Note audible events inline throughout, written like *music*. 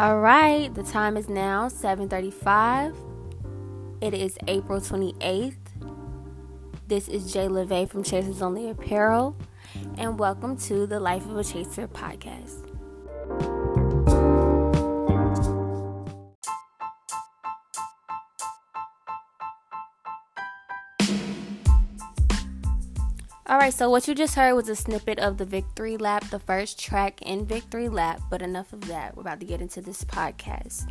All right, the time is now 7:35. It is April 28th. This is Jay LeVay from Chasers Only Apparel, and welcome to the Life of a Chaser podcast. All right, so what you just heard was a snippet of the Victory Lap, the first track in Victory Lap, but enough of that. We're about to get into this podcast.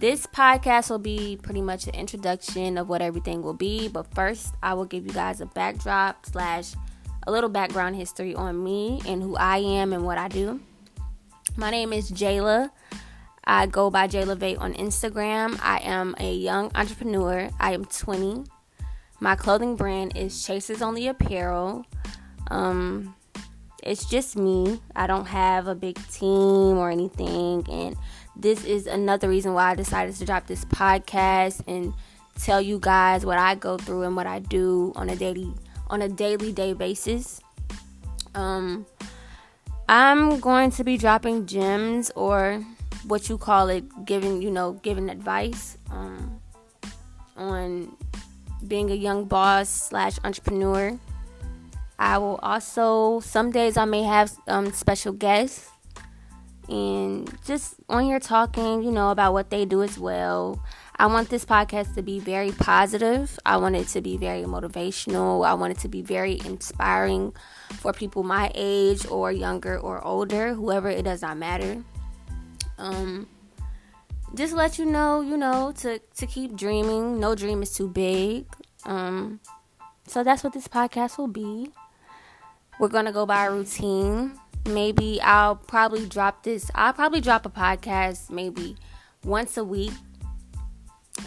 This podcast will be pretty much an introduction of what everything will be, but first, I will give you guys a backdrop slash a little background history on me and who I am and what I do. My name is Jayla. I go by Jayla Vay on Instagram. I am a young entrepreneur. I am 20. My clothing brand is Chasers Only Apparel. Um, it's just me. I don't have a big team or anything. And this is another reason why I decided to drop this podcast and tell you guys what I go through and what I do on a daily on a daily day basis. Um, I'm going to be dropping gems or what you call it, giving you know, giving advice um, on being a young boss slash entrepreneur. I will also some days I may have um, special guests and just on here talking, you know, about what they do as well. I want this podcast to be very positive. I want it to be very motivational. I want it to be very inspiring for people my age or younger or older, whoever it does not matter. Um, just let you know, you know, to to keep dreaming. No dream is too big. Um, so that's what this podcast will be. We're gonna go by a routine. Maybe I'll probably drop this. I'll probably drop a podcast maybe once a week,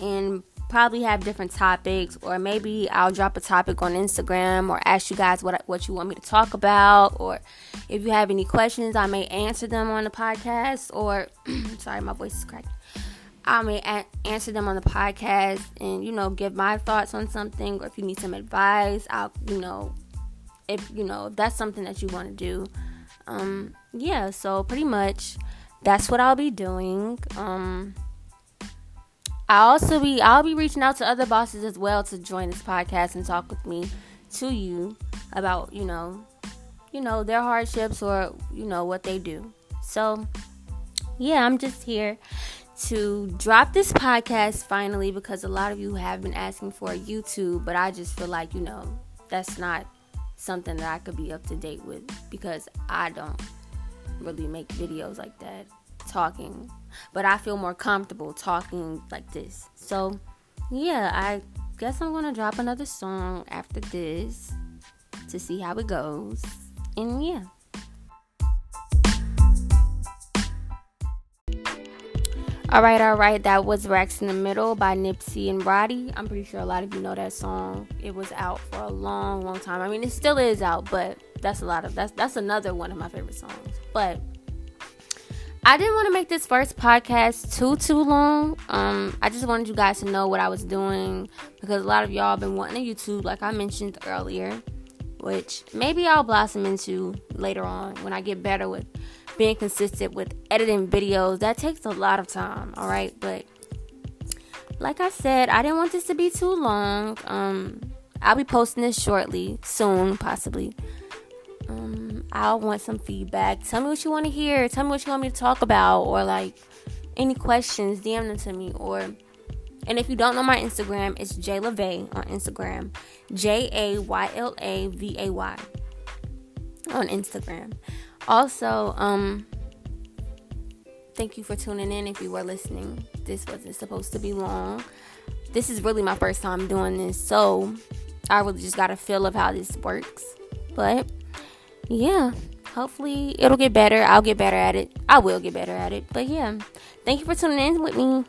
and probably have different topics. Or maybe I'll drop a topic on Instagram or ask you guys what what you want me to talk about. Or if you have any questions, I may answer them on the podcast. Or *clears throat* sorry, my voice is cracking. I may a- answer them on the podcast and you know give my thoughts on something, or if you need some advice, I'll you know if you know if that's something that you want to do. Um, yeah, so pretty much that's what I'll be doing. Um, I'll also be I'll be reaching out to other bosses as well to join this podcast and talk with me to you about you know you know their hardships or you know what they do. So yeah, I'm just here to drop this podcast finally because a lot of you have been asking for a YouTube, but I just feel like, you know, that's not something that I could be up to date with because I don't really make videos like that talking, but I feel more comfortable talking like this. So, yeah, I guess I'm to drop another song after this to see how it goes. And yeah. All right, all right. That was Racks in the Middle by Nipsey and Roddy. I'm pretty sure a lot of you know that song. It was out for a long, long time. I mean, it still is out, but that's a lot of that's that's another one of my favorite songs. But I didn't want to make this first podcast too too long. Um, I just wanted you guys to know what I was doing because a lot of y'all have been wanting a YouTube, like I mentioned earlier, which maybe I'll blossom into later on when I get better with being consistent with editing videos. That takes a lot of time, all right? But like I said, I didn't want this to be too long. Um, I'll be posting this shortly, soon, possibly. I'll want some feedback. Tell me what you want to hear. Tell me what you want me to talk about, or like any questions. DM them to me, or and if you don't know my Instagram, it's Jay LeVay on Instagram, J A Y L A V A Y on Instagram. Also, um, thank you for tuning in if you were listening. This wasn't supposed to be long. This is really my first time doing this, so I really just got a feel of how this works. But yeah, hopefully it'll get better. I'll get better at it. I will get better at it. But yeah, thank you for tuning in with me.